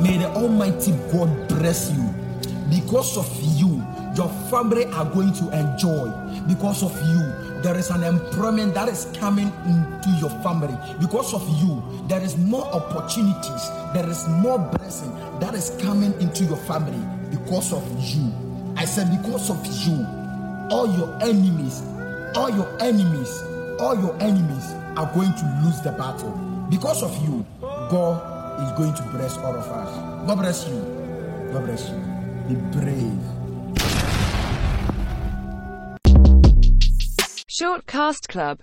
May the Almighty God bless you. Because of you, your family are going to enjoy. Because of you, there is an employment that is coming into your family. Because of you, there is more opportunities, there is more blessing that is coming into your family. Because of you, I said, because of you, all your enemies, all your enemies, all your enemies are going to lose the battle. Because of you, God is going to bless all of us. God bless you. God bless you. Be brave. Shortcast Club